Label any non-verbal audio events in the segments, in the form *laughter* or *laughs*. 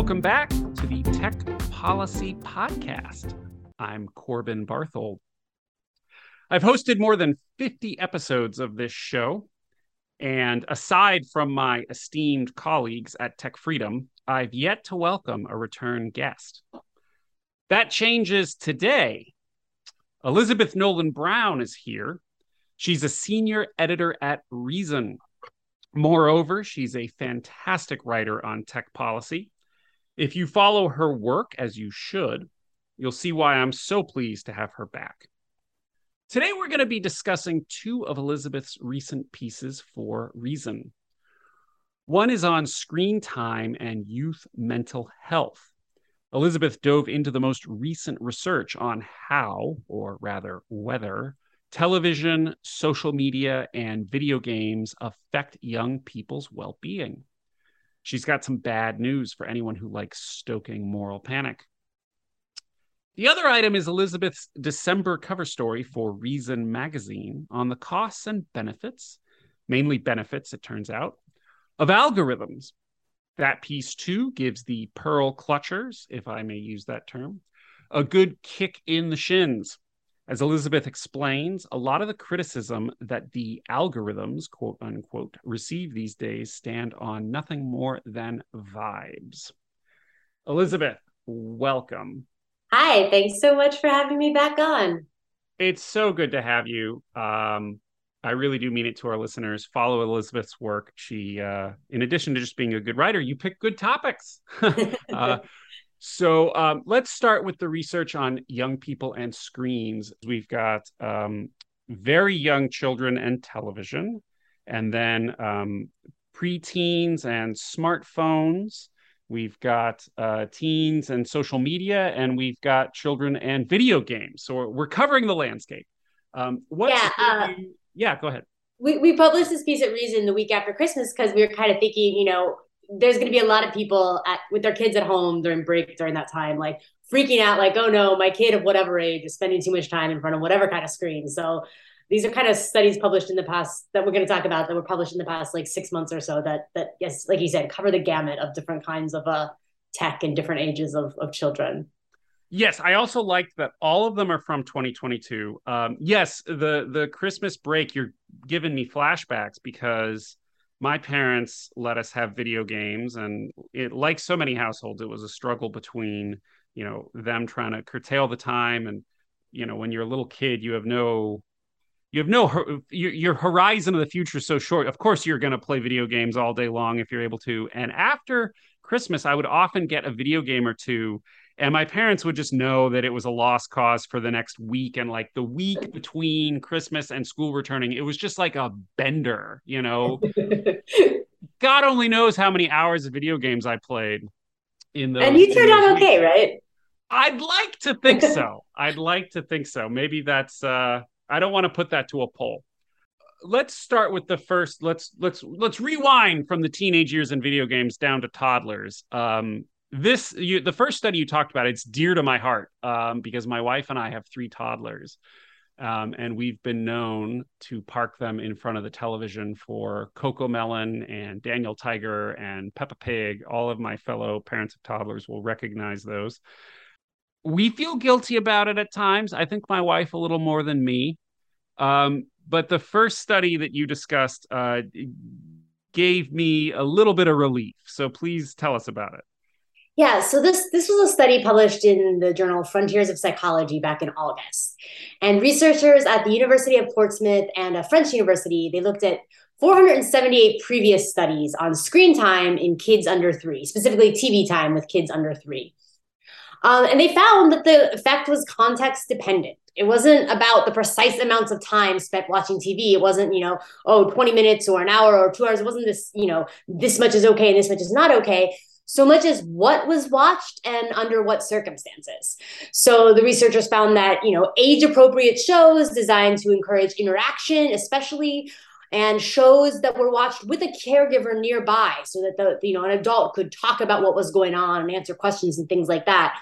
Welcome back to the Tech Policy Podcast. I'm Corbin Barthold. I've hosted more than 50 episodes of this show. And aside from my esteemed colleagues at Tech Freedom, I've yet to welcome a return guest. That changes today. Elizabeth Nolan Brown is here. She's a senior editor at Reason. Moreover, she's a fantastic writer on tech policy. If you follow her work, as you should, you'll see why I'm so pleased to have her back. Today, we're going to be discussing two of Elizabeth's recent pieces for Reason. One is on screen time and youth mental health. Elizabeth dove into the most recent research on how, or rather whether, television, social media, and video games affect young people's well being. She's got some bad news for anyone who likes stoking moral panic. The other item is Elizabeth's December cover story for Reason magazine on the costs and benefits, mainly benefits, it turns out, of algorithms. That piece, too, gives the pearl clutchers, if I may use that term, a good kick in the shins. As Elizabeth explains, a lot of the criticism that the algorithms, quote unquote, receive these days stand on nothing more than vibes. Elizabeth, welcome. Hi, thanks so much for having me back on. It's so good to have you. Um, I really do mean it to our listeners. Follow Elizabeth's work. She, uh, in addition to just being a good writer, you pick good topics. *laughs* uh, so um, let's start with the research on young people and screens. We've got um, very young children and television, and then um, preteens and smartphones. We've got uh, teens and social media, and we've got children and video games. So we're covering the landscape. Um, what's yeah, uh, yeah, go ahead. We, we published this piece at Reason the week after Christmas because we were kind of thinking, you know, there's going to be a lot of people at, with their kids at home during break during that time, like freaking out, like, oh no, my kid of whatever age is spending too much time in front of whatever kind of screen. So these are kind of studies published in the past that we're going to talk about that were published in the past like six months or so that that yes, like you said, cover the gamut of different kinds of uh tech and different ages of, of children. Yes, I also liked that all of them are from 2022. Um, yes, the the Christmas break, you're giving me flashbacks because my parents let us have video games, and it, like so many households, it was a struggle between you know them trying to curtail the time, and you know when you're a little kid, you have no you have no your, your horizon of the future is so short. Of course, you're going to play video games all day long if you're able to, and after Christmas, I would often get a video game or two. And my parents would just know that it was a lost cause for the next week. And like the week between Christmas and school returning, it was just like a bender, you know? *laughs* God only knows how many hours of video games I played in the. And you turned out okay, right? I'd like to think so. *laughs* I'd like to think so. Maybe that's, uh, I don't want to put that to a poll let's start with the first let's let's let's rewind from the teenage years in video games down to toddlers um this you the first study you talked about it's dear to my heart um because my wife and i have three toddlers um, and we've been known to park them in front of the television for CoComelon and Daniel Tiger and Peppa Pig. All of my fellow parents of toddlers will recognize those. We feel guilty about it at times. I think my wife a little more than me. Um, but the first study that you discussed uh, gave me a little bit of relief. So please tell us about it. Yeah, so this this was a study published in the journal Frontiers of Psychology back in August. And researchers at the University of Portsmouth and a French university, they looked at 478 previous studies on screen time in kids under 3, specifically TV time with kids under 3. Um, and they found that the effect was context dependent. It wasn't about the precise amounts of time spent watching TV. It wasn't, you know, oh, 20 minutes or an hour or two hours. It wasn't this, you know, this much is okay and this much is not okay so much as what was watched and under what circumstances. So the researchers found that, you know, age appropriate shows designed to encourage interaction, especially and shows that were watched with a caregiver nearby so that the you know an adult could talk about what was going on and answer questions and things like that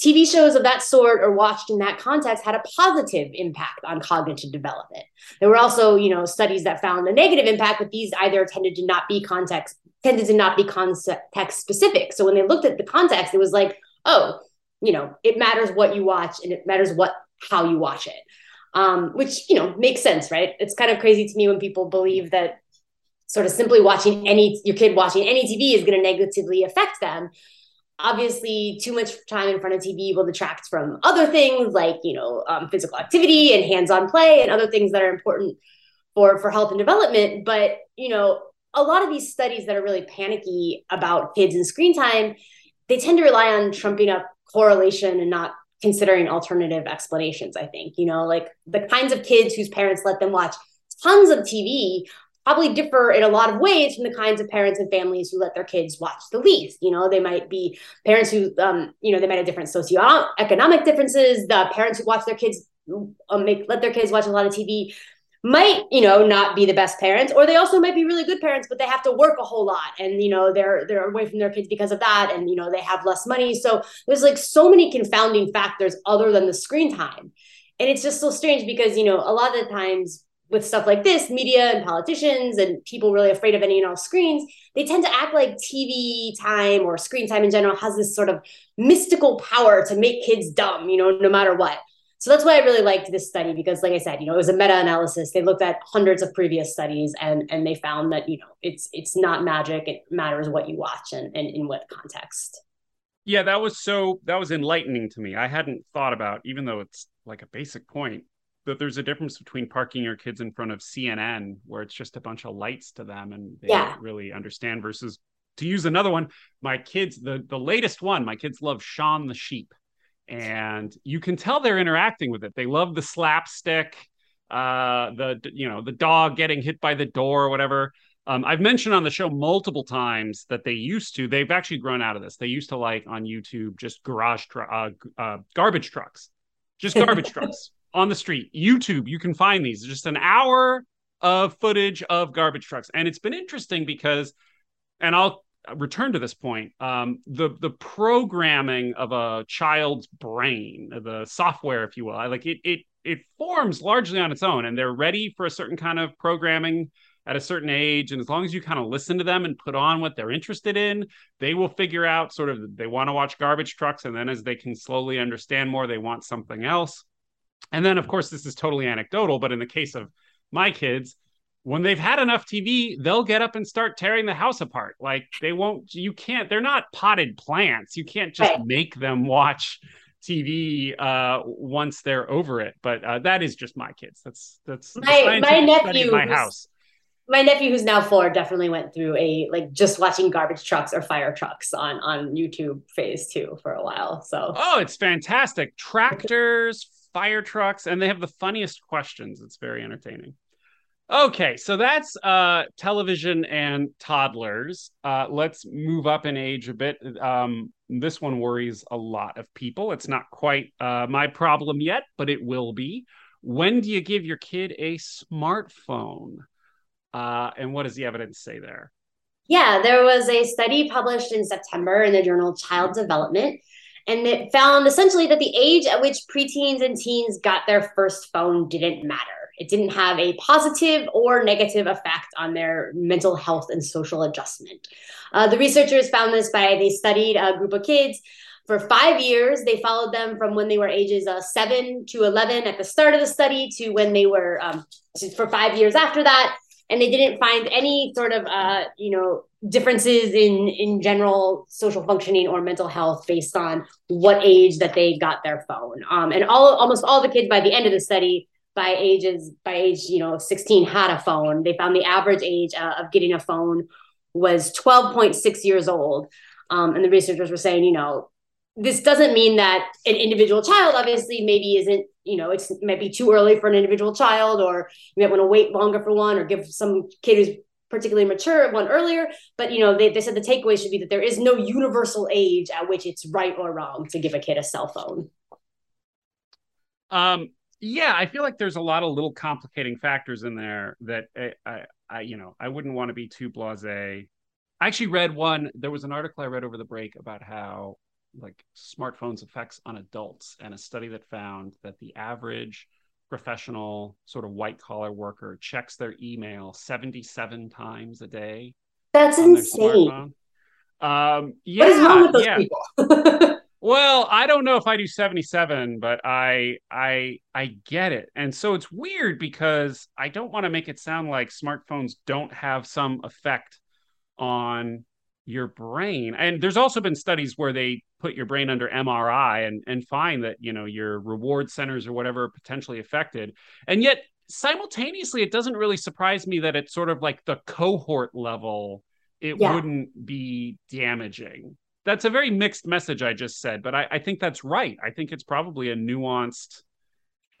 TV shows of that sort or watched in that context had a positive impact on cognitive development. There were also, you know, studies that found a negative impact, but these either tended to not be context tended to not be context specific. So when they looked at the context, it was like, oh, you know, it matters what you watch and it matters what how you watch it. Um, which you know makes sense, right? It's kind of crazy to me when people believe that sort of simply watching any your kid watching any TV is going to negatively affect them. Obviously, too much time in front of TV will detract from other things like you know um, physical activity and hands-on play and other things that are important for for health and development. But you know, a lot of these studies that are really panicky about kids and screen time, they tend to rely on trumping up correlation and not considering alternative explanations. I think you know, like the kinds of kids whose parents let them watch tons of TV probably differ in a lot of ways from the kinds of parents and families who let their kids watch the least. You know, they might be parents who, um, you know, they might have different socioeconomic differences. The parents who watch their kids um, make let their kids watch a lot of TV might you know not be the best parents or they also might be really good parents but they have to work a whole lot and you know they're they're away from their kids because of that and you know they have less money so there's like so many confounding factors other than the screen time and it's just so strange because you know a lot of the times with stuff like this, media and politicians and people really afraid of any and all screens, they tend to act like TV time or screen time in general has this sort of mystical power to make kids dumb, you know, no matter what. So that's why I really liked this study because, like I said, you know, it was a meta-analysis. They looked at hundreds of previous studies and and they found that you know it's it's not magic. It matters what you watch and, and in what context. Yeah, that was so that was enlightening to me. I hadn't thought about, even though it's like a basic point, that there's a difference between parking your kids in front of CNN, where it's just a bunch of lights to them and they yeah. don't really understand, versus to use another one, my kids, the the latest one, my kids love Shaun the Sheep, and you can tell they're interacting with it. They love the slapstick, uh, the you know the dog getting hit by the door or whatever. Um, I've mentioned on the show multiple times that they used to. They've actually grown out of this. They used to like on YouTube just garage tr- uh, uh, garbage trucks, just *laughs* garbage trucks on the street. YouTube, you can find these. Just an hour of footage of garbage trucks, and it's been interesting because, and I'll return to this point. Um, the the programming of a child's brain, the software, if you will, like it it it forms largely on its own, and they're ready for a certain kind of programming at a certain age and as long as you kind of listen to them and put on what they're interested in they will figure out sort of they want to watch garbage trucks and then as they can slowly understand more they want something else and then, of course, this is totally anecdotal, but in the case of my kids, when they've had enough TV, they'll get up and start tearing the house apart. Like they won't, you can't, they're not potted plants. You can't just right. make them watch TV uh, once they're over it. But uh, that is just my kids. That's, that's my, my nephew, my house. My nephew, who's now four, definitely went through a like just watching garbage trucks or fire trucks on on YouTube phase two for a while. So oh, it's fantastic! Tractors, fire trucks, and they have the funniest questions. It's very entertaining. Okay, so that's uh, television and toddlers. Uh, let's move up in age a bit. Um, this one worries a lot of people. It's not quite uh, my problem yet, but it will be. When do you give your kid a smartphone? Uh, and what does the evidence say there? Yeah, there was a study published in September in the journal Child Development and it found essentially that the age at which preteens and teens got their first phone didn't matter. It didn't have a positive or negative effect on their mental health and social adjustment. Uh, the researchers found this by they studied a group of kids for five years. They followed them from when they were ages uh, seven to 11 at the start of the study to when they were um, for five years after that and they didn't find any sort of uh, you know differences in in general social functioning or mental health based on what age that they got their phone. Um, and all almost all the kids by the end of the study by ages by age you know 16 had a phone. They found the average age uh, of getting a phone was 12.6 years old. Um, and the researchers were saying, you know, this doesn't mean that an individual child obviously maybe isn't you know it's it might be too early for an individual child or you might want to wait longer for one or give some kid who's particularly mature one earlier but you know they, they said the takeaway should be that there is no universal age at which it's right or wrong to give a kid a cell phone um yeah i feel like there's a lot of little complicating factors in there that I, I, I you know i wouldn't want to be too blasé I actually read one. There was an article I read over the break about how like smartphones effects on adults and a study that found that the average professional sort of white collar worker checks their email 77 times a day That's insane. Um, yeah, what is wrong with those yeah. people? *laughs* Well, I don't know if I do 77, but I I I get it. And so it's weird because I don't want to make it sound like smartphones don't have some effect on your brain. And there's also been studies where they put your brain under MRI and and find that, you know, your reward centers or whatever are potentially affected. And yet simultaneously it doesn't really surprise me that it's sort of like the cohort level it yeah. wouldn't be damaging that's a very mixed message I just said, but I, I think that's right. I think it's probably a nuanced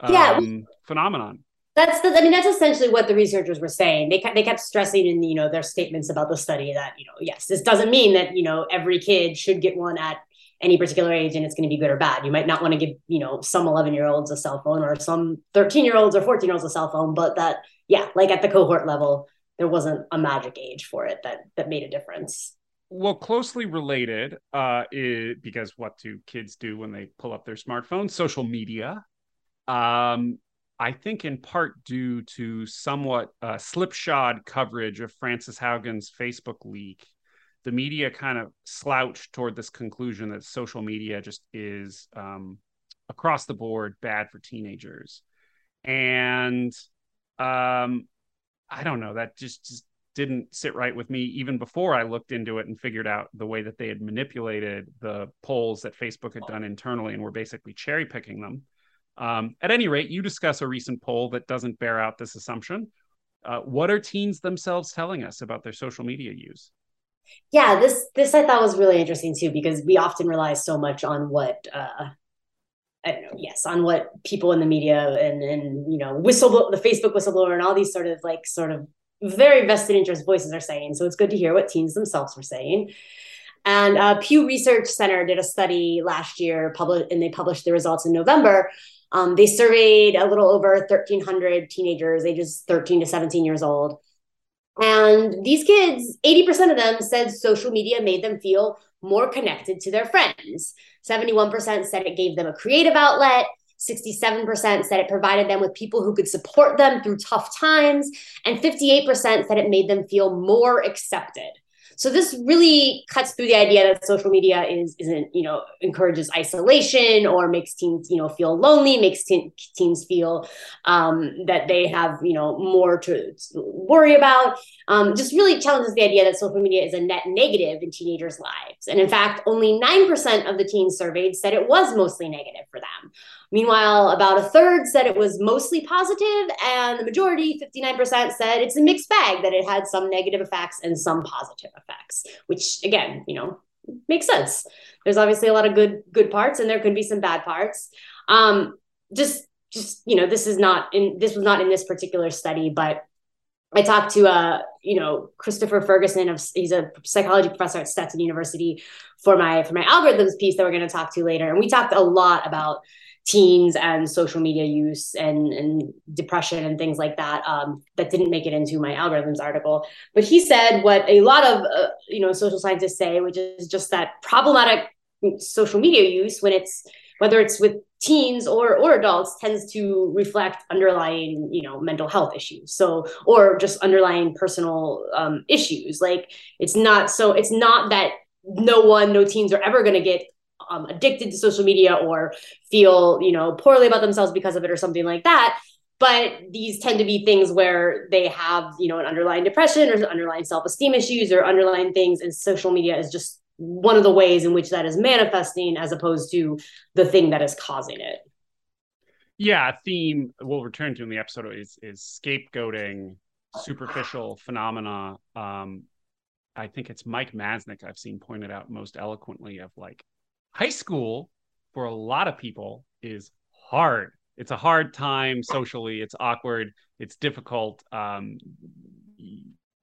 um, yeah. phenomenon. That's the, I mean, that's essentially what the researchers were saying. They, they kept stressing in, you know, their statements about the study that, you know, yes, this doesn't mean that, you know, every kid should get one at any particular age and it's going to be good or bad. You might not want to give, you know, some 11 year olds a cell phone or some 13 year olds or 14 year olds a cell phone, but that, yeah, like at the cohort level, there wasn't a magic age for it that, that made a difference well closely related uh is, because what do kids do when they pull up their smartphones? Social media. Um i think in part due to somewhat uh, slipshod coverage of Frances Haugen's facebook leak the media kind of slouched toward this conclusion that social media just is um across the board bad for teenagers. And um i don't know that just, just didn't sit right with me even before I looked into it and figured out the way that they had manipulated the polls that Facebook had done internally and were basically cherry picking them. Um, at any rate, you discuss a recent poll that doesn't bear out this assumption. Uh, what are teens themselves telling us about their social media use? Yeah, this this I thought was really interesting too because we often rely so much on what uh, I don't know, yes, on what people in the media and and you know whistle the Facebook whistleblower and all these sort of like sort of very vested interest voices are saying. So it's good to hear what teens themselves were saying. And uh, Pew Research Center did a study last year, published, and they published the results in November. Um, they surveyed a little over 1,300 teenagers, ages 13 to 17 years old. And these kids, 80% of them said social media made them feel more connected to their friends. 71% said it gave them a creative outlet. 67% said it provided them with people who could support them through tough times. And 58% said it made them feel more accepted. So this really cuts through the idea that social media is isn't you know encourages isolation or makes teens you know feel lonely, makes teen, teens feel um, that they have you know more to, to worry about. Um, just really challenges the idea that social media is a net negative in teenagers' lives. And in fact, only nine percent of the teens surveyed said it was mostly negative for them. Meanwhile, about a third said it was mostly positive, and the majority, 59%, said it's a mixed bag, that it had some negative effects and some positive effects, which again, you know, makes sense. There's obviously a lot of good good parts, and there could be some bad parts. Um, just just you know, this is not in this was not in this particular study, but I talked to uh, you know, Christopher Ferguson of he's a psychology professor at Stetson University for my for my algorithms piece that we're going to talk to later, and we talked a lot about teens and social media use and, and depression and things like that um, that didn't make it into my algorithms article. But he said what a lot of uh, you know social scientists say which is just that problematic social media use when it's whether it's with teens or or adults tends to reflect underlying you know mental health issues. So or just underlying personal um, issues. Like it's not so it's not that no one no teens are ever going to get um, addicted to social media or feel you know poorly about themselves because of it or something like that. But these tend to be things where they have you know an underlying depression or underlying self-esteem issues or underlying things and social media is just one of the ways in which that is manifesting as opposed to the thing that is causing it yeah theme we'll return to in the episode is is scapegoating superficial phenomena um i think it's mike masnick i've seen pointed out most eloquently of like high school for a lot of people is hard. It's a hard time socially. It's awkward. It's difficult um,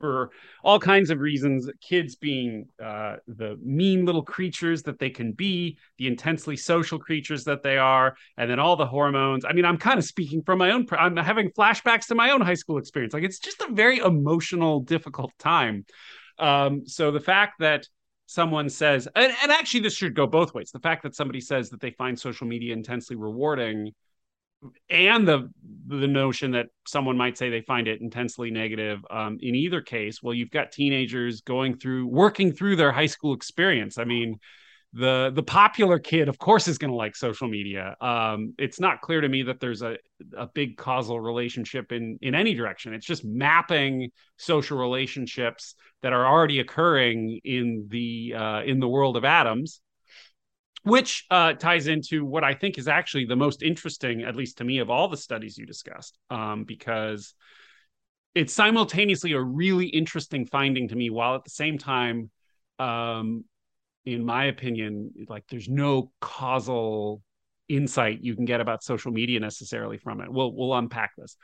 for all kinds of reasons. Kids being uh, the mean little creatures that they can be, the intensely social creatures that they are, and then all the hormones. I mean, I'm kind of speaking from my own. I'm having flashbacks to my own high school experience. Like it's just a very emotional, difficult time. Um, so the fact that someone says, and, and actually, this should go both ways. The fact that somebody says that they find social media intensely rewarding and the the notion that someone might say they find it intensely negative um, in either case well you've got teenagers going through working through their high school experience. I mean the the popular kid of course is going to like social media. Um, it's not clear to me that there's a, a big causal relationship in in any direction. It's just mapping social relationships that are already occurring in the uh, in the world of atoms which uh, ties into what I think is actually the most interesting, at least to me, of all the studies you discussed, um, because it's simultaneously a really interesting finding to me, while at the same time, um, in my opinion, like there's no causal insight you can get about social media necessarily from it. We'll we'll unpack this.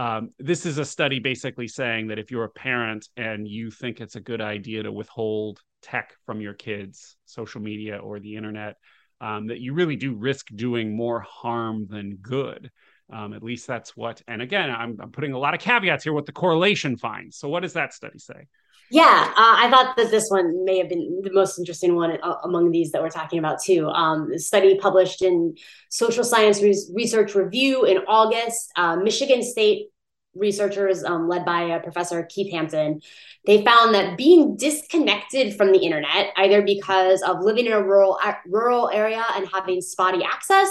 Um, this is a study basically saying that if you're a parent and you think it's a good idea to withhold tech from your kids, social media or the internet, um, that you really do risk doing more harm than good. Um, at least that's what, and again, I'm, I'm, putting a lot of caveats here what the correlation finds. So, what does that study say? Yeah, uh, I thought that this one may have been the most interesting one uh, among these that we're talking about too. Um, study published in Social Science Re- Research Review in August. Uh, Michigan State researchers um, led by uh, Professor Keith Hampton, they found that being disconnected from the internet, either because of living in a rural rural area and having spotty access,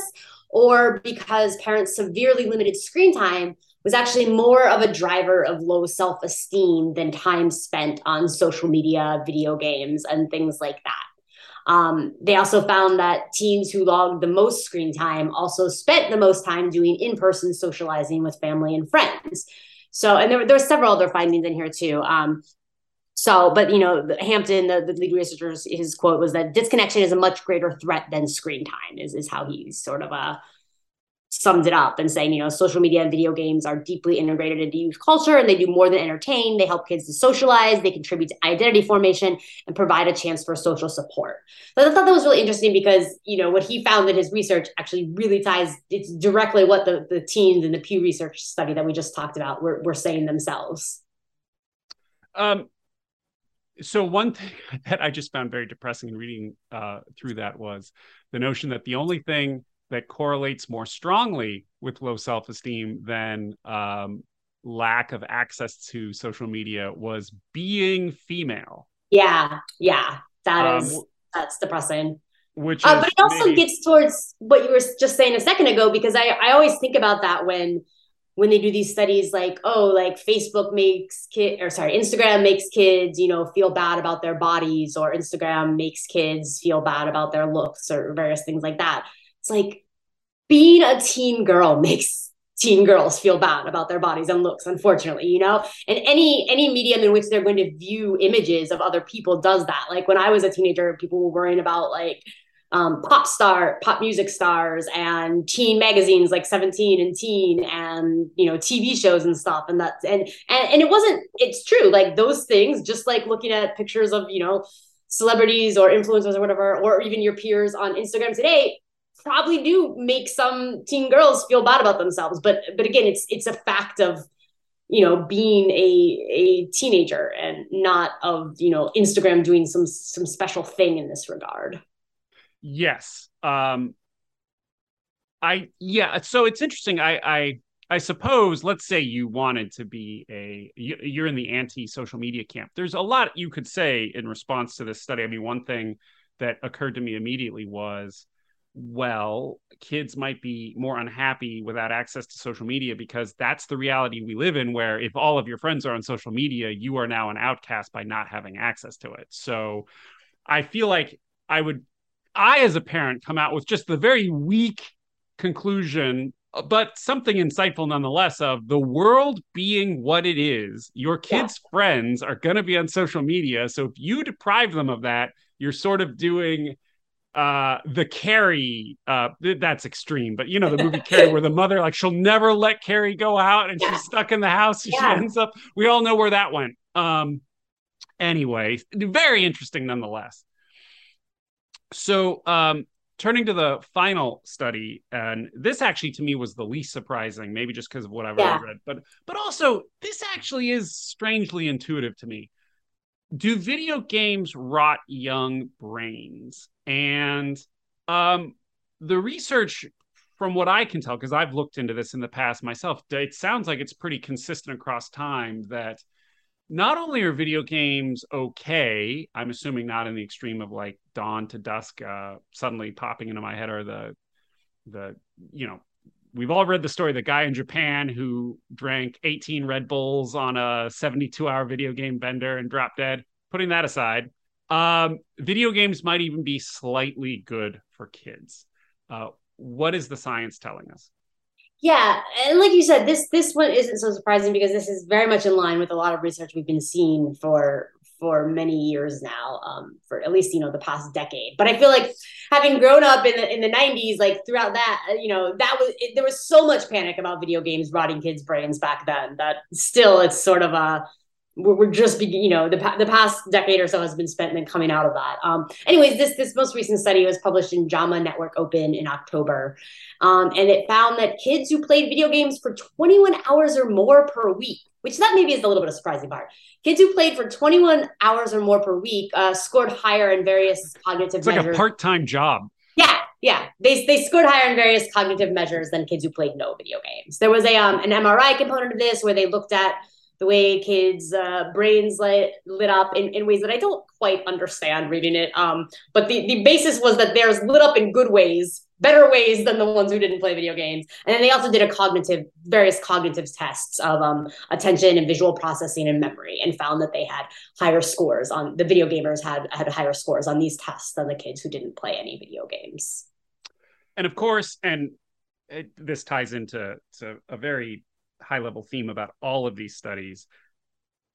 or because parents severely limited screen time, was actually more of a driver of low self esteem than time spent on social media, video games, and things like that. Um, they also found that teens who logged the most screen time also spent the most time doing in person socializing with family and friends. So, and there, there were several other findings in here too. Um, so, but you know, Hampton, the, the lead researcher, his quote was that disconnection is a much greater threat than screen time. Is is how he sort of uh, summed it up and saying, you know, social media and video games are deeply integrated into youth culture and they do more than entertain. They help kids to socialize, they contribute to identity formation and provide a chance for social support. So I thought that was really interesting because, you know, what he found in his research actually really ties, it's directly what the, the teens in the Pew Research study that we just talked about were, were saying themselves. Um, so one thing *laughs* that I just found very depressing in reading uh, through that was the notion that the only thing that correlates more strongly with low self-esteem than um, lack of access to social media was being female. Yeah, yeah, that um, is that's depressing. Which, uh, but it also maybe... gets towards what you were just saying a second ago because I I always think about that when when they do these studies like oh like Facebook makes kid or sorry Instagram makes kids you know feel bad about their bodies or Instagram makes kids feel bad about their looks or various things like that it's like being a teen girl *laughs* makes teen girls feel bad about their bodies and looks unfortunately you know? And any any medium in which they're going to view images of other people does that. Like when i was a teenager people were worrying about like um, pop star pop music stars and teen magazines like 17 and teen and you know tv shows and stuff. And that's and and, and it wasn't it's true. Like those things just like looking at pictures of you know celebrities or influencers or whatever or even your peers on instagram today probably do make some teen girls feel bad about themselves but but again it's it's a fact of you know being a a teenager and not of you know instagram doing some some special thing in this regard. Yes um i yeah so it's interesting. I i i suppose let's say you wanted to be a you're in the anti social media camp. There's a lot you could say in response to this study. I mean one thing that occurred to me immediately was well, kids might be more unhappy without access to social media because that's the reality we live in, where if all of your friends are on social media, you are now an outcast by not having access to it. So I feel like I would, I as a parent, come out with just the very weak conclusion uh, but something insightful nonetheless of the world being what it is your kids yeah. friends are going to be on social media so if you deprive them of that you're sort of doing uh the carrie uh that's extreme but you know the movie carrie where the mother like she'll never let carrie go out and yeah. she's stuck in the house and yeah. she ends up we all know where that went um anyway very interesting nonetheless so um turning to the final study and this actually to me was the least surprising maybe just because of what i've yeah. read but but also this actually is strangely intuitive to me do video games rot young brains? And um, the research from what I can tell, because I've looked into this in the past myself, it sounds like it's pretty consistent across time that not only are video games okay, I'm assuming not in the extreme of like dawn to dusk, uh, suddenly popping into my head are the the you know we've all read the story the guy in Japan who drank 18 Red Bulls on a 72 hour video game bender and dropped dead. Putting that aside, um, video games might even be slightly good for kids. Uh, what is the science telling us? Yeah, and like you said, this this one isn't so surprising because this is very much in line with a lot of research we've been seeing for for many years now, um, for at least you know the past decade. But I feel like having grown up in the in the '90s, like throughout that, uh, you know, that was it, there was so much panic about video games rotting kids' brains back then that still it's sort of a we're just you know the, the past decade or so has been spent in coming out of that. Um anyways this this most recent study was published in jama network open in october. Um, and it found that kids who played video games for 21 hours or more per week which that maybe is a little bit of surprising part. Kids who played for 21 hours or more per week uh, scored higher in various cognitive it's like measures. a part-time job. Yeah yeah. They, they scored higher in various cognitive measures than kids who played no video games. There was a um, an mri component of this where they looked at the way kids' uh, brains lit, lit up in, in ways that I don't quite understand reading it. Um, but the, the basis was that there's lit up in good ways, better ways than the ones who didn't play video games. And then they also did a cognitive, various cognitive tests of um, attention and visual processing and memory, and found that they had higher scores on the video gamers had had higher scores on these tests than the kids who didn't play any video games. And of course, and it, this ties into to a very high level theme about all of these studies.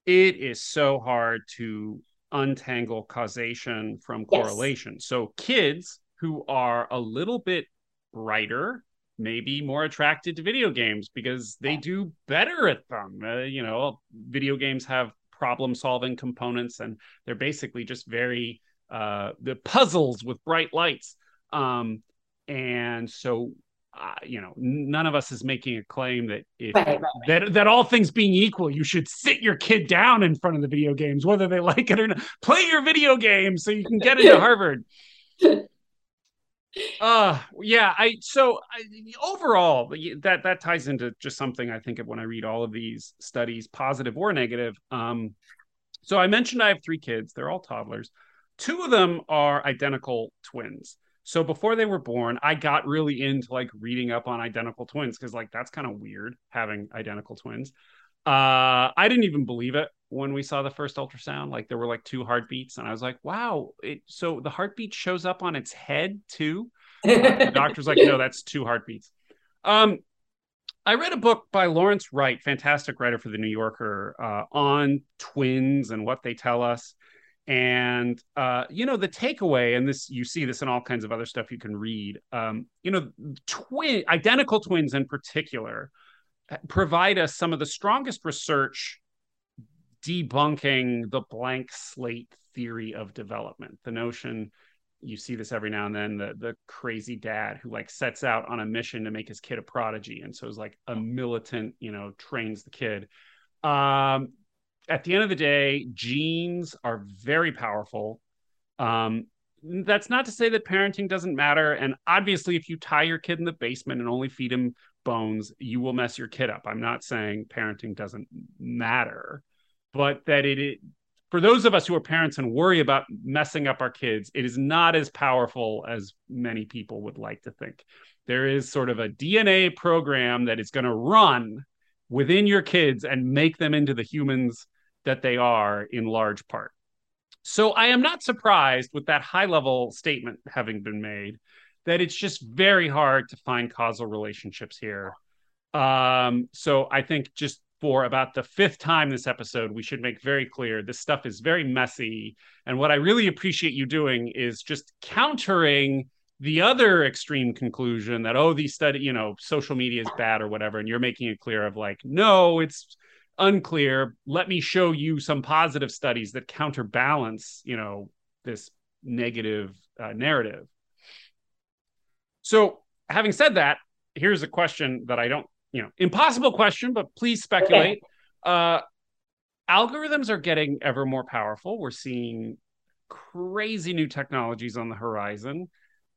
It is so hard to untangle causation from correlation. Yes. So kids who are a little bit brighter may be more attracted to video games because they do better at them. Uh, you know, video games have problem solving components and they're basically just very uh the puzzles with bright lights. Um and so uh, you know, none of us is making a claim that if right, right, right. that that all things being equal, you should sit your kid down in front of the video games, whether they *laughs* like it or not. Play your video game so you can get into Harvard. *laughs* uh yeah i so I, overall that that ties into just something i think of when i read all of these studies positive or negative um so i mentioned i have three kids they're all toddlers two of them are identical twins so before they were born, I got really into like reading up on identical twins because like that's kind of weird having identical twins. Uh, I didn't even believe it when we saw the first ultrasound. Like there were like two heartbeats, and I was like, "Wow!" It, so the heartbeat shows up on its head too. Uh, the doctor's like, "No, *laughs* that's two heartbeats." Um, I read a book by Lawrence Wright, fantastic writer for the New Yorker, uh, on twins and what they tell us and uh, you know the takeaway and this you see this in all kinds of other stuff you can read um, you know twin identical twins in particular uh, provide us some of the strongest research debunking the blank slate theory of development. The notion you see this every now and then the the crazy dad who like sets out on a mission to make his kid a prodigy and so is like a militant you know trains the kid. Um at the end of the day, genes are very powerful. Um, that's not to say that parenting doesn't matter. And obviously, if you tie your kid in the basement and only feed him bones, you will mess your kid up. I'm not saying parenting doesn't matter, but that it, it for those of us who are parents and worry about messing up our kids, it is not as powerful as many people would like to think. There is sort of a DNA program that is going to run within your kids and make them into the humans that they are in large part. So I am not surprised with that high level statement having been made that it's just very hard to find causal relationships here. Um, so I think just for about the fifth time this episode, we should make very clear this stuff is very messy. And what I really appreciate you doing is just countering the other extreme conclusion that, oh, these study, you know, social media is bad or whatever. And you're making it clear of like, no, it's unclear. Let me show you some positive studies that counterbalance you know this negative uh, narrative. So having said that here's a question that i don't you know impossible question but please speculate. Okay. uh algorithms are getting ever more powerful. We're seeing crazy new technologies on the horizon.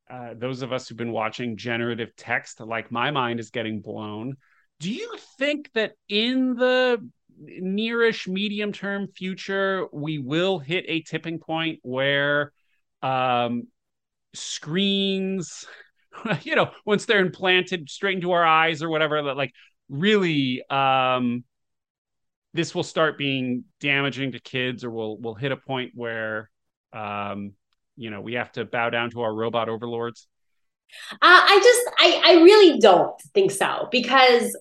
Uh, those of us who've been watching generative text, like my mind is getting blown. Do you think that in the nearish medium term future, we will hit a tipping point where um, screens, *laughs* you know, once they're implanted straight into our eyes or whatever, that like really um, this will start being damaging to kids, or we'll we'll hit a point where um, you know we have to bow down to our robot overlords. Uh, I just I I really don't think so because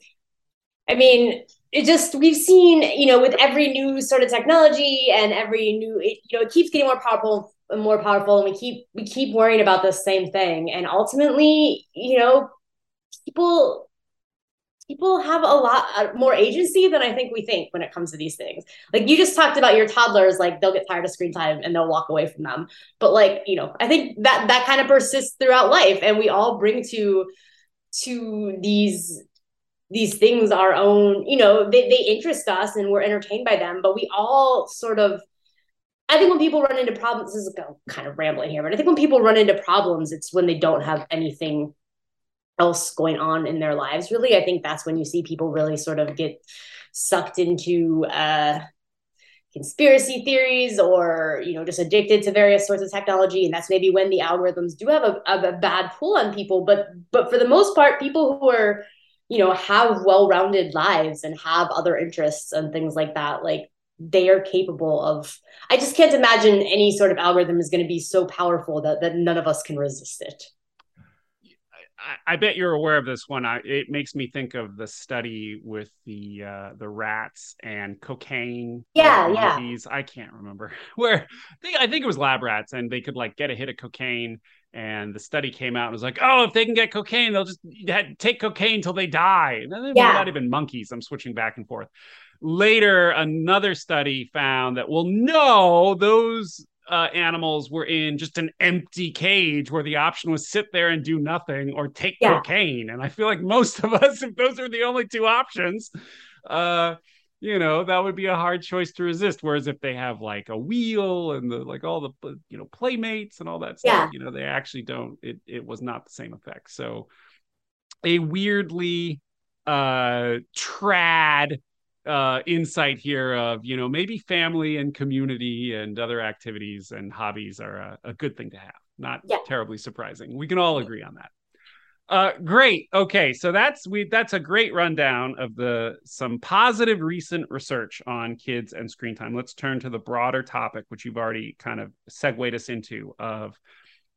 I mean it just we've seen you know with every new sort of technology and every new it, you know it keeps getting more powerful and more powerful and we keep we keep worrying about the same thing. And ultimately you know people people have a lot uh, more agency than I think we think when it comes to these things. Like you just talked about your toddlers, like they'll get tired of screen time and they'll walk away from them. But like, you know, I think that that kind of persists throughout life and we all bring to to these these things our own, you know, they, they interest us and we're entertained by them, but we all sort of I think when people run into problems, this is kind of rambling here, but I think when people run into problems, it's when they don't have anything else going on in their lives really i think that's when you see people really sort of get sucked into uh conspiracy theories or you know just addicted to various sorts of technology. And that's maybe when the algorithms do have a, a bad pull on people. But but for the most part people who are you know have well-rounded lives and have other interests and things like that like they are capable of i just can't imagine any sort of algorithm is going to be so powerful that, that none of us can resist it I, I bet you're aware of this one. I, it makes me think of the study with the uh, the rats and cocaine. Yeah, yeah. I can't remember *laughs* where. They, I think it was lab rats, and they could like get a hit of cocaine. And the study came out and was like, "Oh, if they can get cocaine, they'll just take cocaine until they die." And then yeah. not even monkeys. I'm switching back and forth. Later, another study found that well, no, those uh, animals were in just an empty cage where the option was sit there and do nothing or take yeah. cocaine. And I feel like most of *laughs* us, if those are the only two options, uh, you know, that would be a hard choice to resist. Whereas if they have like a wheel and the like all the you know playmates and all that stuff, yeah. you know, they actually don't. It it was not the same effect. So a weirdly uh trad uh, insight here of you know maybe family and community and other activities and hobbies are a, a good thing to have not yeah. terribly surprising. We can all agree on that. Uh, great. Okay. So that's we that's a great rundown of the some positive recent research on kids and screen time. Let's turn to the broader topic which you've already kind of segued us into of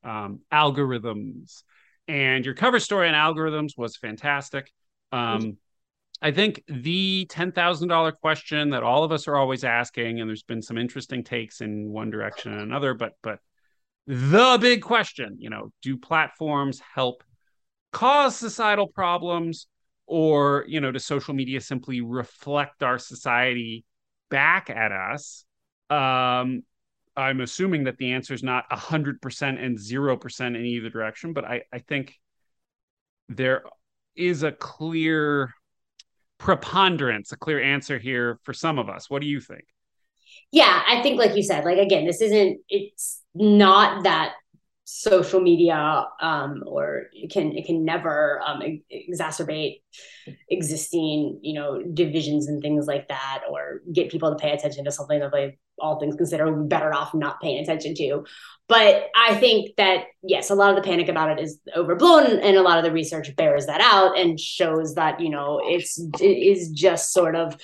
um, algorithms. And your cover story on algorithms was fantastic. Um, I think the $10,000 question that all of us are always asking, and there's been some interesting takes in one direction and another, but, but the big question, you know, do platforms help cause societal problems or, you know, does social media simply reflect our society back at us? Um, I'm assuming that the answer is not 100% and 0% in either direction, but I, I think there is a clear preponderance a clear answer here for some of us. What do you think? Yeah, I think like you said, like again, this isn't it's not that social media um, or it can it can never um, exacerbate existing you know divisions and things like that or get people to pay attention to something that they all things considered would be better off not paying attention to. But i think that yes a lot of the panic about it is overblown and a lot of the research bears that out and shows that you know it's it is just sort of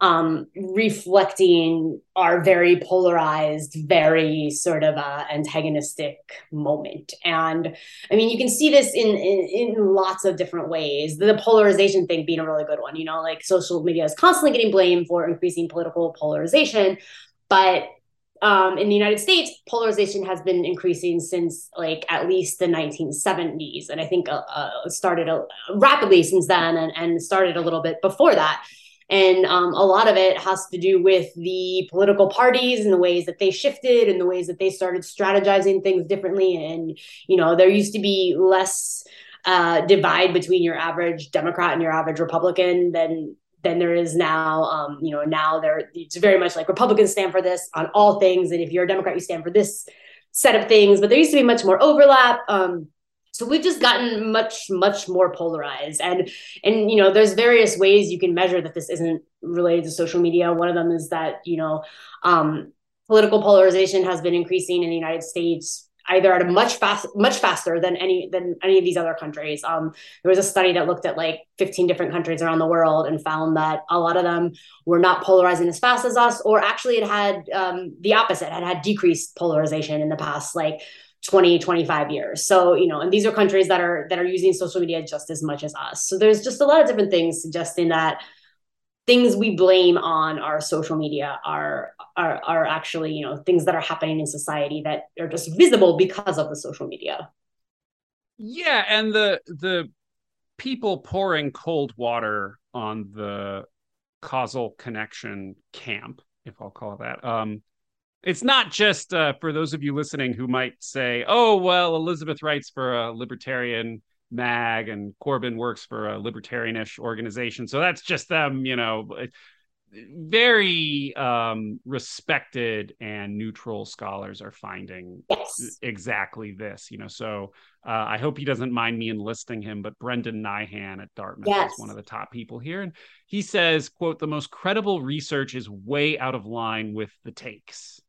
um, reflecting our very polarized, very sort of uh, antagonistic moment. And I mean, you can see this in, in, in lots of different ways. The polarization thing being a really good one. You know, like social media is constantly getting blamed for increasing political polarization, but um, in the United States, polarization has been increasing since like at least the 1970s, and I think uh, uh, started uh, rapidly since then, and, and started a little bit before that. And um, a lot of it has to do with the political parties and the ways that they shifted and the ways that they started strategizing things differently. And, you know, there used to be less uh, divide between your average Democrat and your average Republican than than there is now. Um, you know, now there it's very much like Republicans stand for this on all things, and if you're a Democrat, you stand for this set of things. But there used to be much more overlap. Um, so we've just gotten much much more polarized. And and you know there's various ways you can measure that this isn't related to social media. One of them is that you know um, political polarization has been increasing in the united states either at a much fast much faster than any than any of these other countries. Um, there was a study that looked at like 15 different countries around the world and found that a lot of them were not polarizing as fast as us or actually it had um, the opposite had had decreased polarization in the past like 20 25 years. So you know and these are countries that are that are using social media just as much as us. So there's just a lot of different things suggesting that things we blame on our social media are are are actually you know things that are happening in society that are just visible because of the social media. Yeah and the the people pouring cold water on the causal connection camp if i'll call that um it's not just uh, for those of you listening who might say, "Oh, well, Elizabeth writes for a libertarian mag and Corbin works for a libertarianish organization, so that's just them." You know, very um, respected and neutral scholars are finding yes. exactly this. You know, so uh, I hope he doesn't mind me enlisting him, but Brendan Nyhan at Dartmouth yes. is one of the top people here, and he says, "quote The most credible research is way out of line with the takes."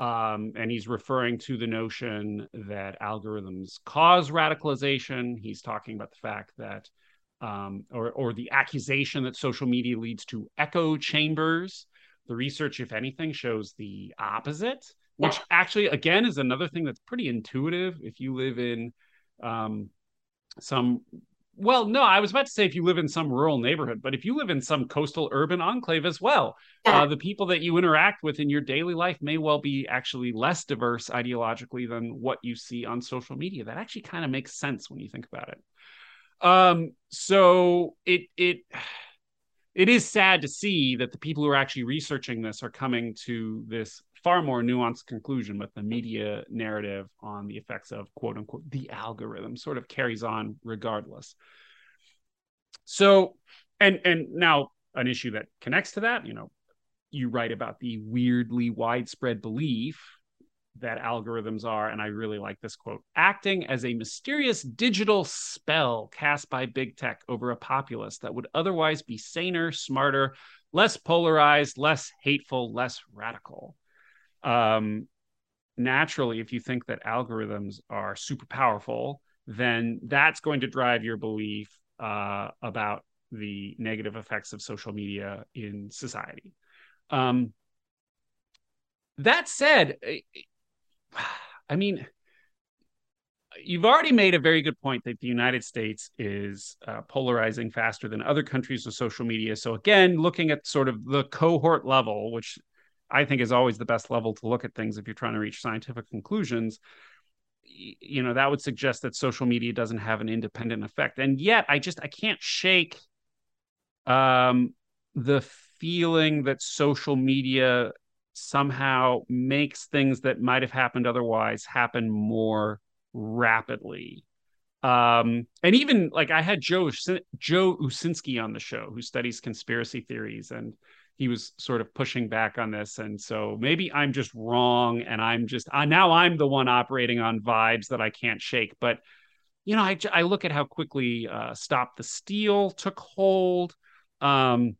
Um, and he's referring to the notion that algorithms cause radicalization. He's talking about the fact that, um, or, or the accusation that social media leads to echo chambers. The research, if anything, shows the opposite, which actually, again, is another thing that's pretty intuitive. If you live in um, some well, no, I was about to say if you live in some rural neighborhood, but if you live in some coastal urban enclave as well, uh, the people that you interact with in your daily life may well be actually less diverse ideologically than what you see on social media. That actually kind of makes sense when you think about it. Um, so it it *sighs* it is sad to see that the people who are actually researching this are coming to this far more nuanced conclusion, but the media narrative on the effects of quote unquote the algorithm sort of carries on regardless. So, and and now an issue that connects to that, you know, you write about the weirdly widespread belief that algorithms are, and I really like this quote acting as a mysterious digital spell cast by big tech over a populace that would otherwise be saner, smarter, less polarized, less hateful, less radical um, naturally, if you think that algorithms are super powerful, then that's going to drive your belief uh, about the negative effects of social media in society. Um, that said, I mean, you've already made a very good point that the United States is uh, polarizing faster than other countries with social media. So again, looking at sort of the cohort level, which I think is always the best level to look at things if you're trying to reach scientific conclusions. You know, that would suggest that social media doesn't have an independent effect. And yet I just I can't shake um the feeling that social media somehow makes things that might have happened otherwise happen more rapidly um and even like i had joe joe uscinski on the show who studies conspiracy theories and he was sort of pushing back on this. And so maybe i'm just wrong and i'm just uh, now i'm the one operating on vibes that i can't shake. But you know i, I look at how quickly uh, stop the steal took hold. Um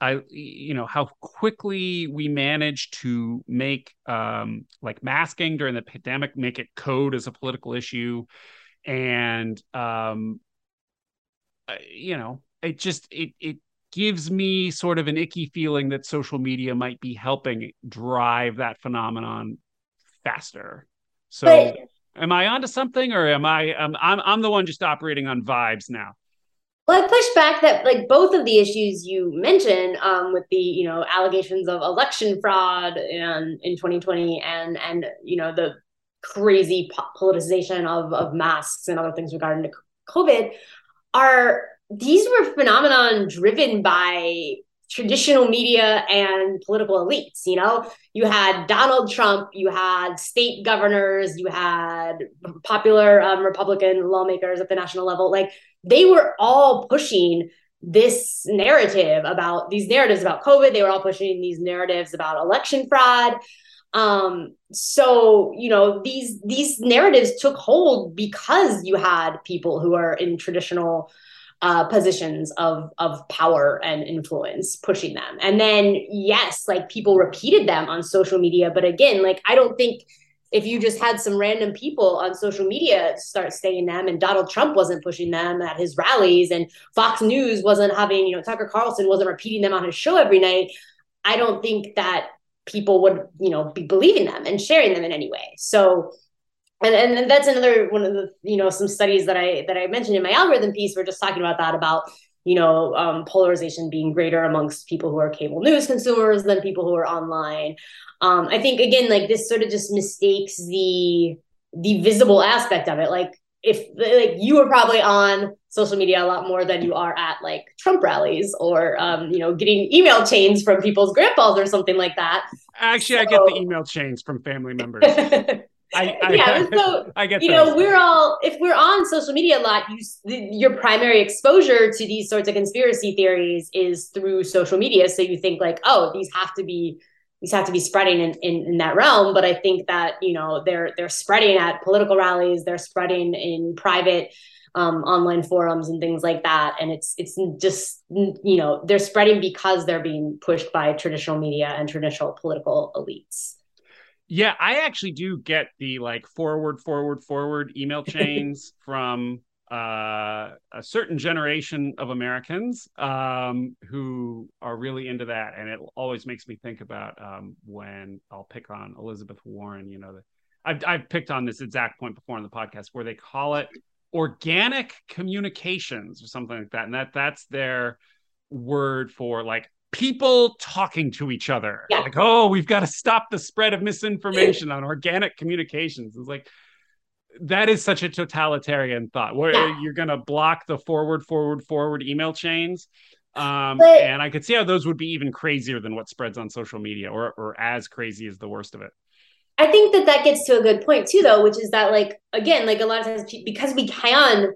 i you know how quickly we managed to make um like masking during the pandemic make it code as a political issue. And um you know it just it it gives me sort of an icky feeling that social media might be helping drive that phenomenon faster. So but, am I onto something or am I um, I'm I'm the one just operating on vibes now? Well, I push back that like both of the issues you mentioned um, with the you know allegations of election fraud and in 2020 and and you know the crazy politicization of of masks and other things regarding to COVID are these were phenomenon driven by traditional media and political elites you know? You had donald trump you had state governors you had popular um, republican lawmakers at the national level. Like they were all pushing this narrative about these narratives about covid. They were all pushing these narratives about election fraud. Um, so you know these these narratives took hold because you had people who are in traditional uh, positions of of power and influence pushing them, and then yes, like people repeated them on social media. But again, like I don't think if you just had some random people on social media start saying them and Donald Trump wasn't pushing them at his rallies and Fox News wasn't having, you know, Tucker Carlson wasn't repeating them on his show every night, I don't think that people would, you know, be believing them and sharing them in any way. So and, and that's another one of the, you know, some studies that I that I mentioned in my algorithm piece. We're just talking about that about you know, um, polarization being greater amongst people who are cable news consumers than people who are online. Um, I think again, like this sort of just mistakes the the visible aspect of it. Like if like you were probably on social media a lot more than you are at like Trump rallies or um, you know getting email chains from people's grandpas or something like that. Actually, so, I get the email chains from family members. *laughs* I, I, yeah, so *laughs* I get you those. know we're all if we're on social media a lot, you your primary exposure to these sorts of conspiracy theories is through social media. So you think like, oh, these have to be these have to be spreading in, in, in that realm. But I think that you know they're they're spreading at political rallies, they're spreading in private um, online forums and things like that. And it's it's just you know they're spreading because they're being pushed by traditional media and traditional political elites. Yeah, I actually do get the like forward, forward, forward email *laughs* chains from uh, a certain generation of Americans um, who are really into that, and it always makes me think about um, when I'll pick on Elizabeth Warren. You know, the, I've I've picked on this exact point before on the podcast where they call it organic communications or something like that, and that that's their word for like people talking to each other. Yeah. Like, oh, we've got to stop the spread of misinformation *laughs* on organic communications. It's like that is such a totalitarian thought. Where yeah. you're going to block the forward, forward, forward email chains. Um, but, and I could see how those would be even crazier than what spreads on social media, or or as crazy as the worst of it. I think that that gets to a good point too, though, which is that like again, like a lot of times because we can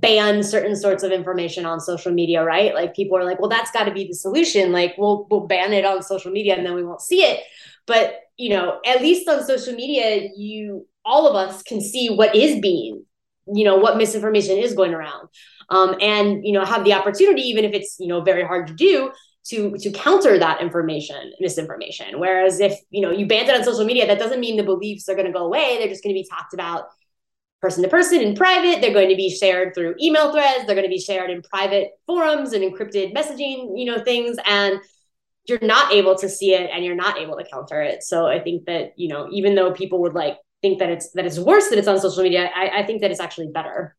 ban certain sorts of information on social media, right? Like people are like, well, that's got to be the solution. Like we'll we'll ban it on social media and then we won't see it. But you know, at least on social media, you all of us can see what is being, you know, what misinformation is going around. Um, and you know, have the opportunity, even if it's you know very hard to do, to to counter that information misinformation whereas if you know you ban it on social media that doesn't mean the beliefs are going to go away they're just going to be talked about person to person in private. They're going to be shared through email threads. They're going to be shared in private forums and encrypted messaging, you know, things. And you're not able to see it and you're not able to counter it. So I think that, you know, even though people would like think that it's that it's worse that it's on social media, I, I think that it's actually better.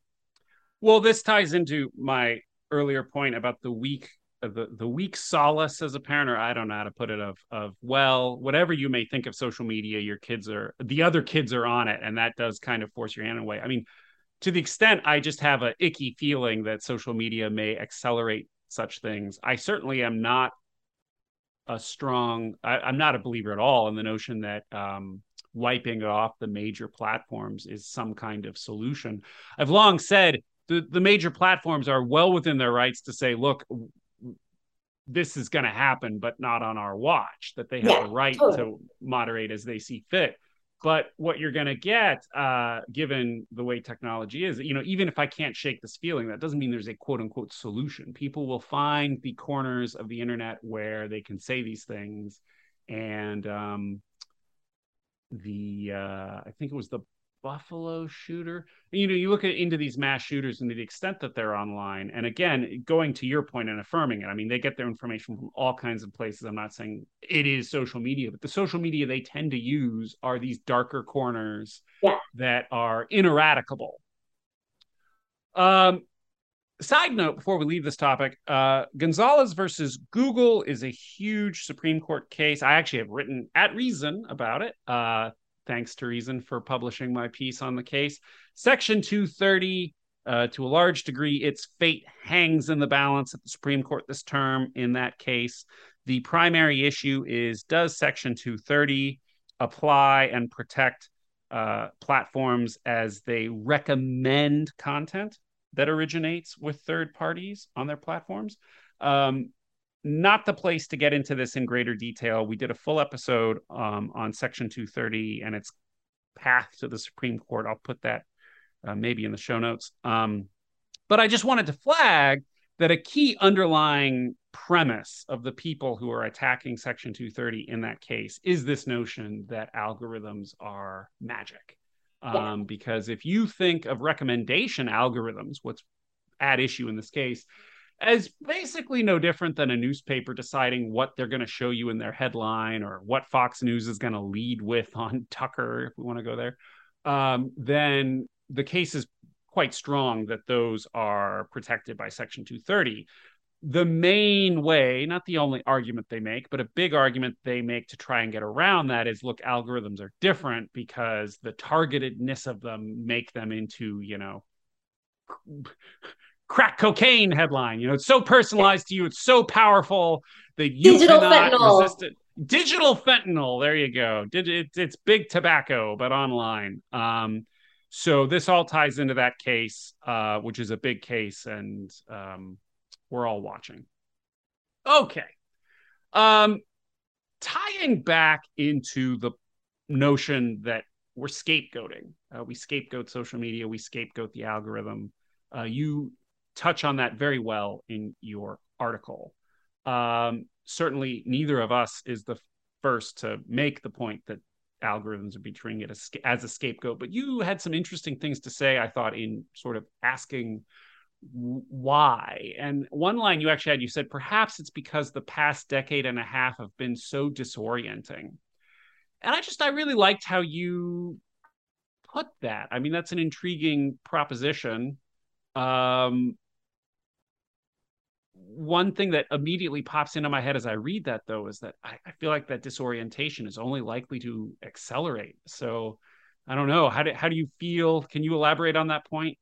Well, this ties into my earlier point about the weak the the weak solace as a parent, or I don't know how to put it, of of well, whatever you may think of social media, your kids are the other kids are on it, and that does kind of force your hand away. I mean, to the extent I just have a icky feeling that social media may accelerate such things. I certainly am not a strong. I, am not a believer at all in the notion that um, wiping off the major platforms is some kind of solution. I've long said the, the major platforms are well within their rights to say, look, this is going to happen, but not on our watch, that they have yeah, the right totally. to moderate as they see fit. But what you're going to get, uh, given the way technology is, you know, even if I can't shake this feeling, that doesn't mean there's a quote unquote solution. People will find the corners of the internet where they can say these things. And um, the, uh, I think it was the Buffalo shooter. You know, you look at into these mass shooters and to the extent that they're online. And again, going to your point and affirming it, I mean, they get their information from all kinds of places. I'm not saying it is social media, but the social media they tend to use are these darker corners yeah. that are ineradicable. Um, side note before we leave this topic uh, gonzalez versus google is a huge supreme court case i actually have written at reason about it uh, Thanks to Reason for publishing my piece on the case. Section 230, uh, to a large degree, its fate hangs in the balance at the Supreme Court this term in that case. The primary issue is Does Section 230 apply and protect uh, platforms as they recommend content that originates with third parties on their platforms? Um, not the place to get into this in greater detail. We did a full episode um, on Section 230 and its path to the Supreme Court. I'll put that uh, maybe in the show notes. Um, but I just wanted to flag that a key underlying premise of the people who are attacking Section 230 in that case is this notion that algorithms are magic. Um, Because if you think of recommendation algorithms, what's at issue in this case, as basically no different than a newspaper deciding what they're going to show you in their headline or what Fox News is going to lead with on *laughs* Tucker, if we want to go there, um, then the case is quite strong that those are protected by Section 230. The main way, not the only argument they make, but a big argument they make to try and get around that is look, algorithms are different because the targetedness of them make them into, you know, crack cocaine headline. You know, it's so personalized to you, it's so powerful that you Digital fentanyl. resist it. Digital fentanyl. There you go. It's, it's big tobacco, but online. Um, so this all ties into that case, uh, which is a big case, and um, we're all watching. Okay. Um, tying back into the notion that we're scapegoating, uh, we scapegoat social media, we scapegoat the algorithm. Uh, you touch on that very well in your article. Um, certainly, neither of us is the first to make the point that algorithms are being it as, as a scapegoat. But you had some interesting things to say, I thought, in sort of asking why. And one line you actually had, you said, perhaps it's because the past decade and a half have been so disorienting. And I just, I really liked how you put that. I mean, that's an intriguing proposition. Um, one thing that immediately pops into my head as I read that, though, is that I, I, feel like that disorientation is only likely to accelerate. So I don't know. How do, how do you feel? Can you elaborate on that point?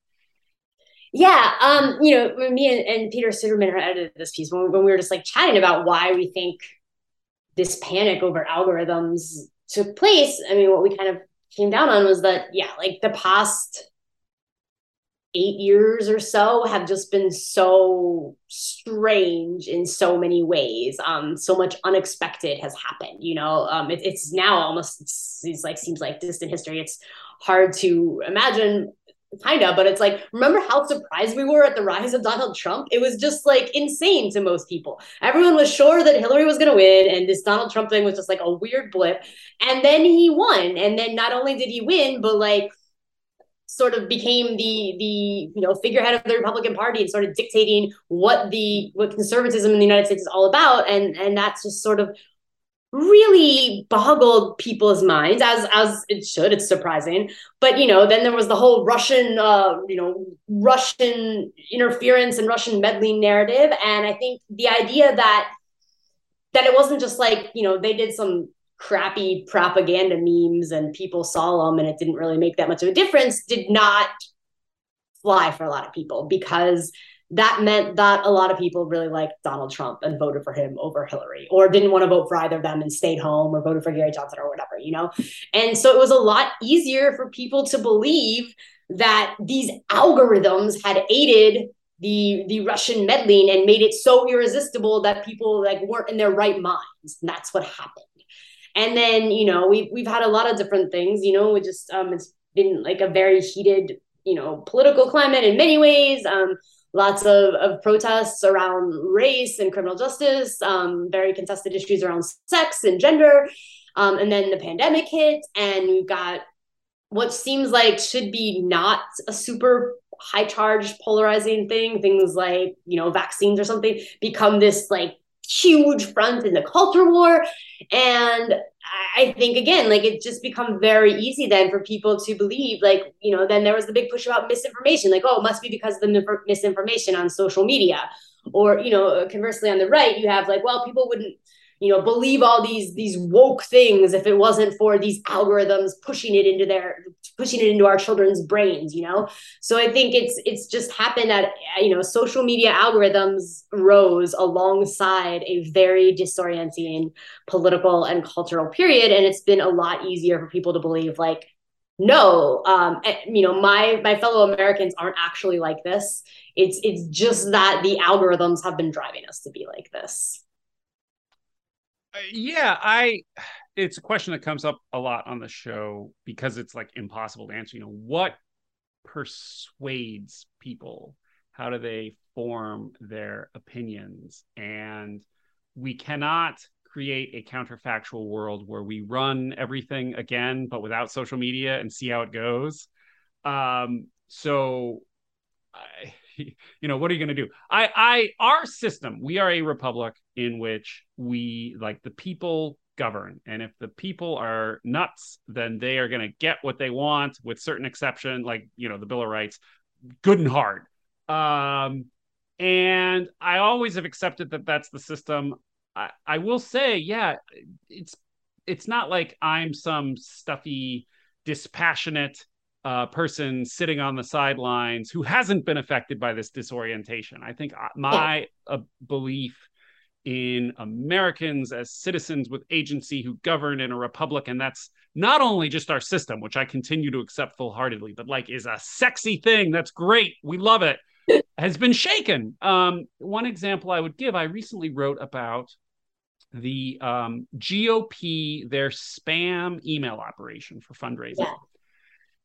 Yeah, um, you know, me and, and Peter Suderman edited this piece when, when we were just like chatting about why we think this panic over algorithms took place. I mean, what we kind of came down on was that, yeah, like the past eight years or so have just been so strange in so many ways. Um, so much unexpected has happened. You know, um, it, it's now almost it's, it's like seems like distant history. It's hard to imagine kind of but it's like remember how surprised we were at the rise of donald trump it was just like insane to most people everyone was sure that hillary was going to win and this donald trump thing was just like a weird blip and then he won and then not only did he win but like sort of became the the you know figurehead of the Republican Party and started dictating what the what conservatism in the United States is all about, and and that's just sort of really boggled people's minds as as it should. It's surprising. But you know then there was the whole russian uh you know russian interference and russian meddling narrative. And i think the idea that that it wasn't just like you know they did some crappy propaganda memes and people saw them and it didn't really make that much of a difference did not fly for a lot of people because that meant that a lot of people really liked Donald Trump and voted for him over Hillary or didn't want to vote for either of them and stayed home or voted for Gary Johnson or whatever, you know? And so it was a lot easier for people to believe that these algorithms had aided the the Russian meddling and made it so irresistible that people like weren't in their right minds. And that's what happened. And then, you know, we've we've had a lot of different things, you know, we just um it's been like a very heated, you know, political climate in many ways. Um, lots of, of protests around race and criminal justice, um, very contested issues around sex and gender. Um, and then the pandemic hit, and we've got what seems like should be not a super high charged polarizing thing, things like, you know, vaccines or something, become this like huge front in the culture war. And I think again, like it just become very easy then for people to believe, like, you know, then there was the big push about misinformation, like, oh, it must be because of the misinformation on social media. Or, you know, conversely on the right, you have like, well, people wouldn't you know believe all these these woke things if it wasn't for these algorithms pushing it into their pushing it into our children's brains you know? So i think it's it's just happened that you know social media algorithms rose alongside a very disorienting political and cultural period and it's been a lot easier for people to believe like no um eh, you know my my fellow americans aren't actually like this. It's it's just that the algorithms have been driving us to be like this yeah, I it's a question that comes up a lot on the show because it's like impossible to answer. You know, what persuades people? How do they form their opinions? And we cannot create a counterfactual world where we run everything again, but without social media and see how it goes. Um, so, I, *laughs* you know, what are you going to do? I, I, our system, we are a republic in which we like the people govern, and if the people are nuts, then they are going to get what they want, with certain exception, like you know, the Bill of Rights, good and hard. Um, and I always have accepted that that's the system. I, I will say, yeah, it's it's not like I'm some stuffy, dispassionate uh, person sitting on the sidelines who hasn't been affected by this disorientation. I think uh, my uh, belief in Americans as citizens with agency who govern in a republic, and that's not only just our system, which I continue to accept full heartedly, but like is a sexy thing. That's great. We love it. *laughs* has been shaken. Um, one example I would give: I recently wrote about the um, GOP, their spam email operation for fundraising. Yeah.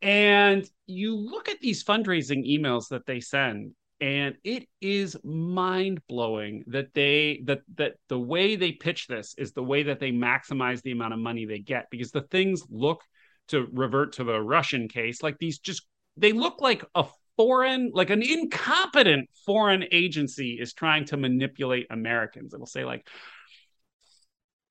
And you look at these fundraising emails that they send, and it is mind blowing that they that that the way they pitch this is the way that they maximize the amount of money they get because the things look to revert to the Russian case like these just they look like a foreign like an incompetent foreign agency is trying to manipulate Americans. It'll say like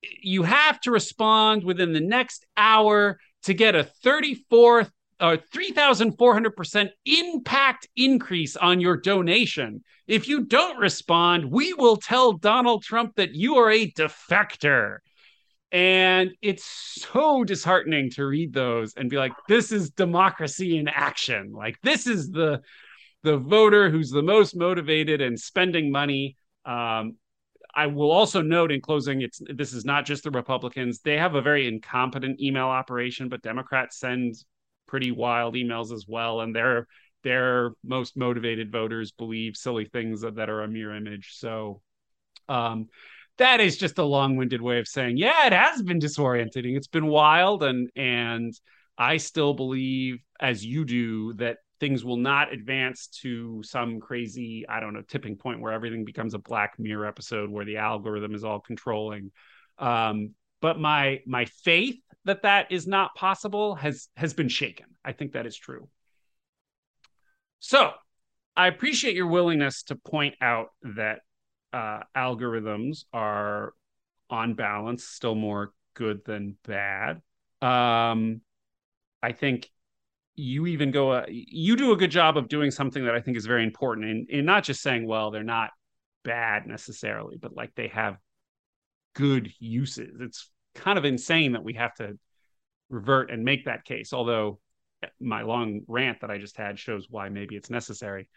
you have to respond within the next hour to get a 34th or 3,400% impact increase on your donation. If you don't respond, we will tell Donald Trump that you are a defector. And it's so disheartening to read those and be like, this is democracy in action. Like, this is the the voter who's the most motivated and spending money. Um, I will also note in closing, it's this is not just the Republicans. They have a very incompetent email operation, but Democrats send pretty wild emails as well, and their their most motivated voters believe silly things that, that are a mirror image. So um, that is just a long-winded way of saying, yeah, it has been disorienting. It's been wild, and and I still believe, as you do, that things will not advance to some crazy, I don't know, tipping point where everything becomes a Black Mirror episode where the algorithm is all controlling. Um, but my my faith that that is not possible has has been shaken. I think that is true. So I appreciate your willingness to point out that uh, algorithms are on balance still more good than bad. Um, I think you even go uh, you do a good job of doing something that I think is very important in in not just saying well they're not bad necessarily but like they have good uses. It's kind of insane that we have to revert and make that case although my long rant that I just had shows why maybe it's necessary.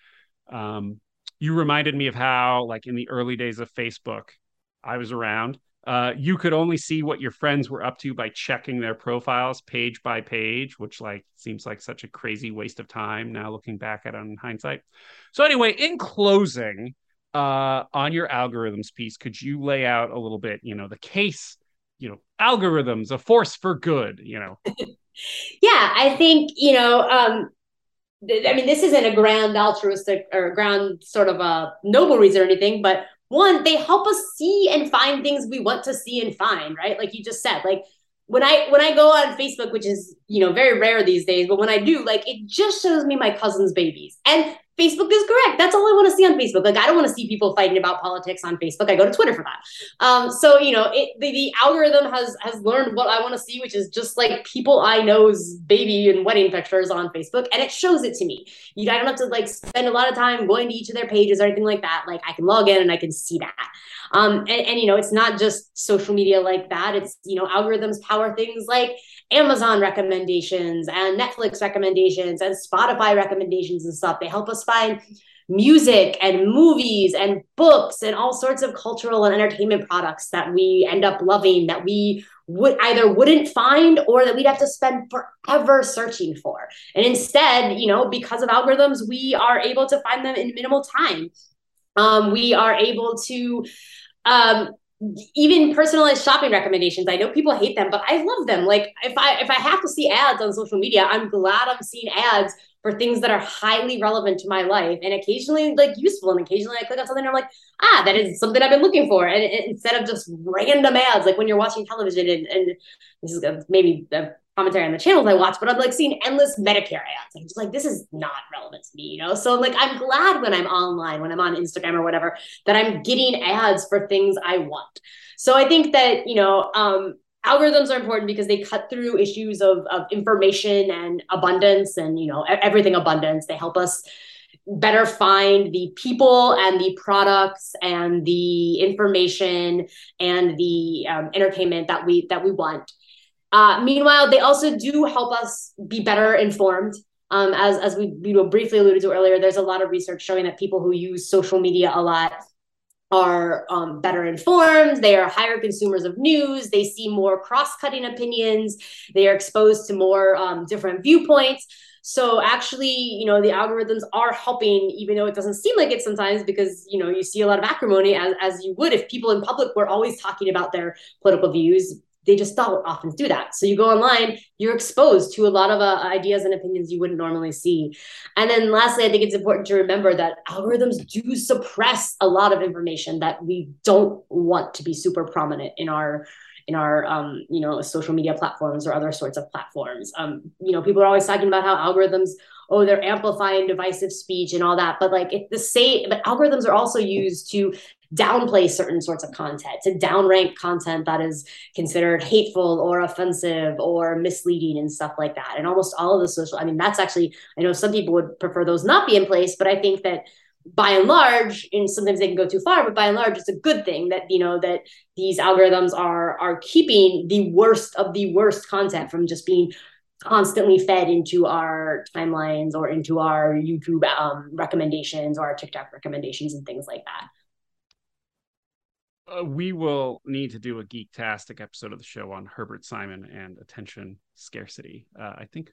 Um, you reminded me of how like in the early days of Facebook I was around uh, you could only see what your friends were up to by checking their profiles page by page, which like seems like such a crazy waste of time now looking back at it in hindsight. So anyway, in closing, uh, on your algorithms piece, could you lay out a little bit, you know, the case, you know, algorithms, a force for good, you know? *laughs* yeah, I think, you know, um, I mean, this isn't a grand altruistic or grand sort of a noble reason or anything, but one, they help us see and find things we want to see and find, right? Like you just said, like when I when I go on Facebook, which is you know very rare these days, but when I do, like it just shows me my cousin's babies, and Facebook is correct. That's all I want to see on Facebook. Like I don't want to see people fighting about politics on Facebook. I go to Twitter for that. Um, so you know, it, the, the algorithm has has learned what I want to see, which is just like people I know's baby and wedding pictures on Facebook, and it shows it to me. You I don't have to like spend a lot of time going to each of their pages or anything like that. Like I can log in and I can see that. Um, and, and you know, it's not just social media like that. It's you know, algorithms power things like Amazon recommendations and Netflix recommendations and Spotify recommendations and stuff. They help us find music and movies and books and all sorts of cultural and entertainment products that we end up loving that we would either wouldn't find or that we'd have to spend forever searching for. And instead, you know, because of algorithms, we are able to find them in minimal time. Um, we are able to um, even personalized shopping recommendations. I know people hate them but i love them. Like if i if i have to see ads on social media i'm glad i'm seeing ads for things that are highly relevant to my life and occasionally like useful. And occasionally i click on something and i'm like ah that is something i've been looking for. And, and instead of just random ads like when you're watching television and, and this is maybe a commentary on the channels I watch, but I'm like seeing endless Medicare ads. I'm just like, this is not relevant to me, you know? So I'm like I'm glad when I'm online, when I'm on Instagram or whatever, that I'm getting ads for things I want. So I think that, you know, um, algorithms are important because they cut through issues of, of information and abundance and, you know, everything abundance. They help us better find the people and the products and the information and the um, entertainment that we that we want uh, meanwhile, they also do help us be better informed. Um, as as we you know briefly alluded to earlier, there's a lot of research showing that people who use social media a lot are um, better informed. They are higher consumers of news. They see more cross-cutting opinions. They are exposed to more um, different viewpoints. So actually, you know, the algorithms are helping, even though it doesn't seem like it sometimes, because you know you see a lot of acrimony as as you would if people in public were always talking about their political views they just don't often do that. So you go online, you're exposed to a lot of uh, ideas and opinions you wouldn't normally see. And then lastly, I think it's important to remember that algorithms do suppress a lot of information that we don't want to be super prominent in our in our um, you know social media platforms or other sorts of platforms. Um, you know, people are always talking about how algorithms oh they're amplifying divisive speech and all that but like it's the same but algorithms are also used to downplay certain sorts of content, to downrank content that is considered hateful or offensive or misleading and stuff like that. And almost all of the social, I mean, that's actually, I know some people would prefer those not be in place, but I think that by and large, and sometimes they can go too far, but by and large, it's a good thing that you know that these algorithms are are keeping the worst of the worst content from just being constantly fed into our timelines or into our YouTube um, recommendations or our TikTok recommendations and things like that uh, we will need to do a geek-tastic episode of the show on Herbert Simon and attention scarcity. Uh, I think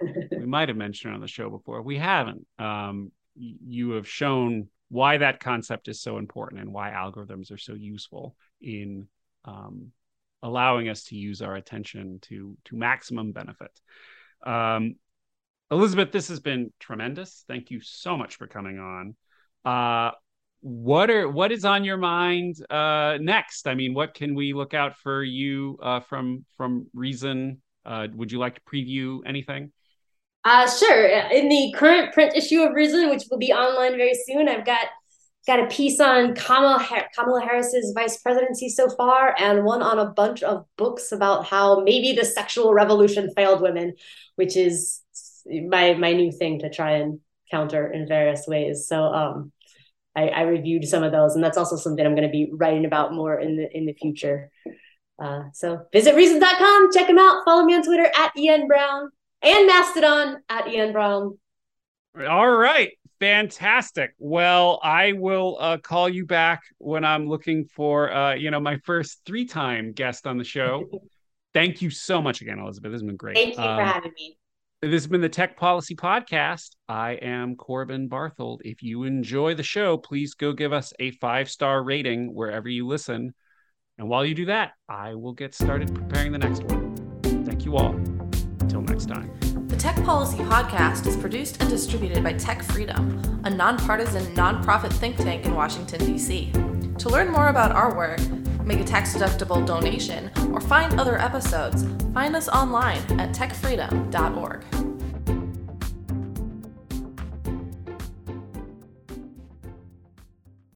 we might have mentioned it on the show before. We haven't. Um, you have shown why that concept is so important and why algorithms are so useful in um, allowing us to use our attention to to maximum benefit. Um, Elizabeth, this has been tremendous. Thank you so much for coming on. Uh, what are what is on your mind uh, next? I mean, what can we look out for you uh, from from Reason? Uh, would you like to preview anything? Uh, sure. In the current print issue of Reason, which will be online very soon, I've got got a piece on Kamala, Kamala Harris's vice presidency so far, and one on a bunch of books about how maybe the sexual revolution failed women, which is my my new thing to try and counter in various ways. So um, I, I reviewed some of those, and that's also something I'm going to be writing about more in the in the future. Uh, so visit reasons.com, check them out. Follow me on Twitter at ENBrown and Mastodon at ENBrown. All right. Fantastic. Well, I will uh, call you back when I'm looking for, uh, you know, my first three-time guest on the show. *laughs* Thank you so much again, Elizabeth. This has been great. Thank you um, for having me. This has been the Tech Policy Podcast. I am Corbin Barthold. If you enjoy the show, please go give us a five star rating wherever you listen. And while you do that, I will get started preparing the next one. Thank you all. Until next time. The Tech Policy Podcast is produced and distributed by Tech Freedom, a nonpartisan nonprofit think tank in Washington, D.C. To learn more about our work, make a tax deductible donation, or find other episodes, find us online at techfreedom.org.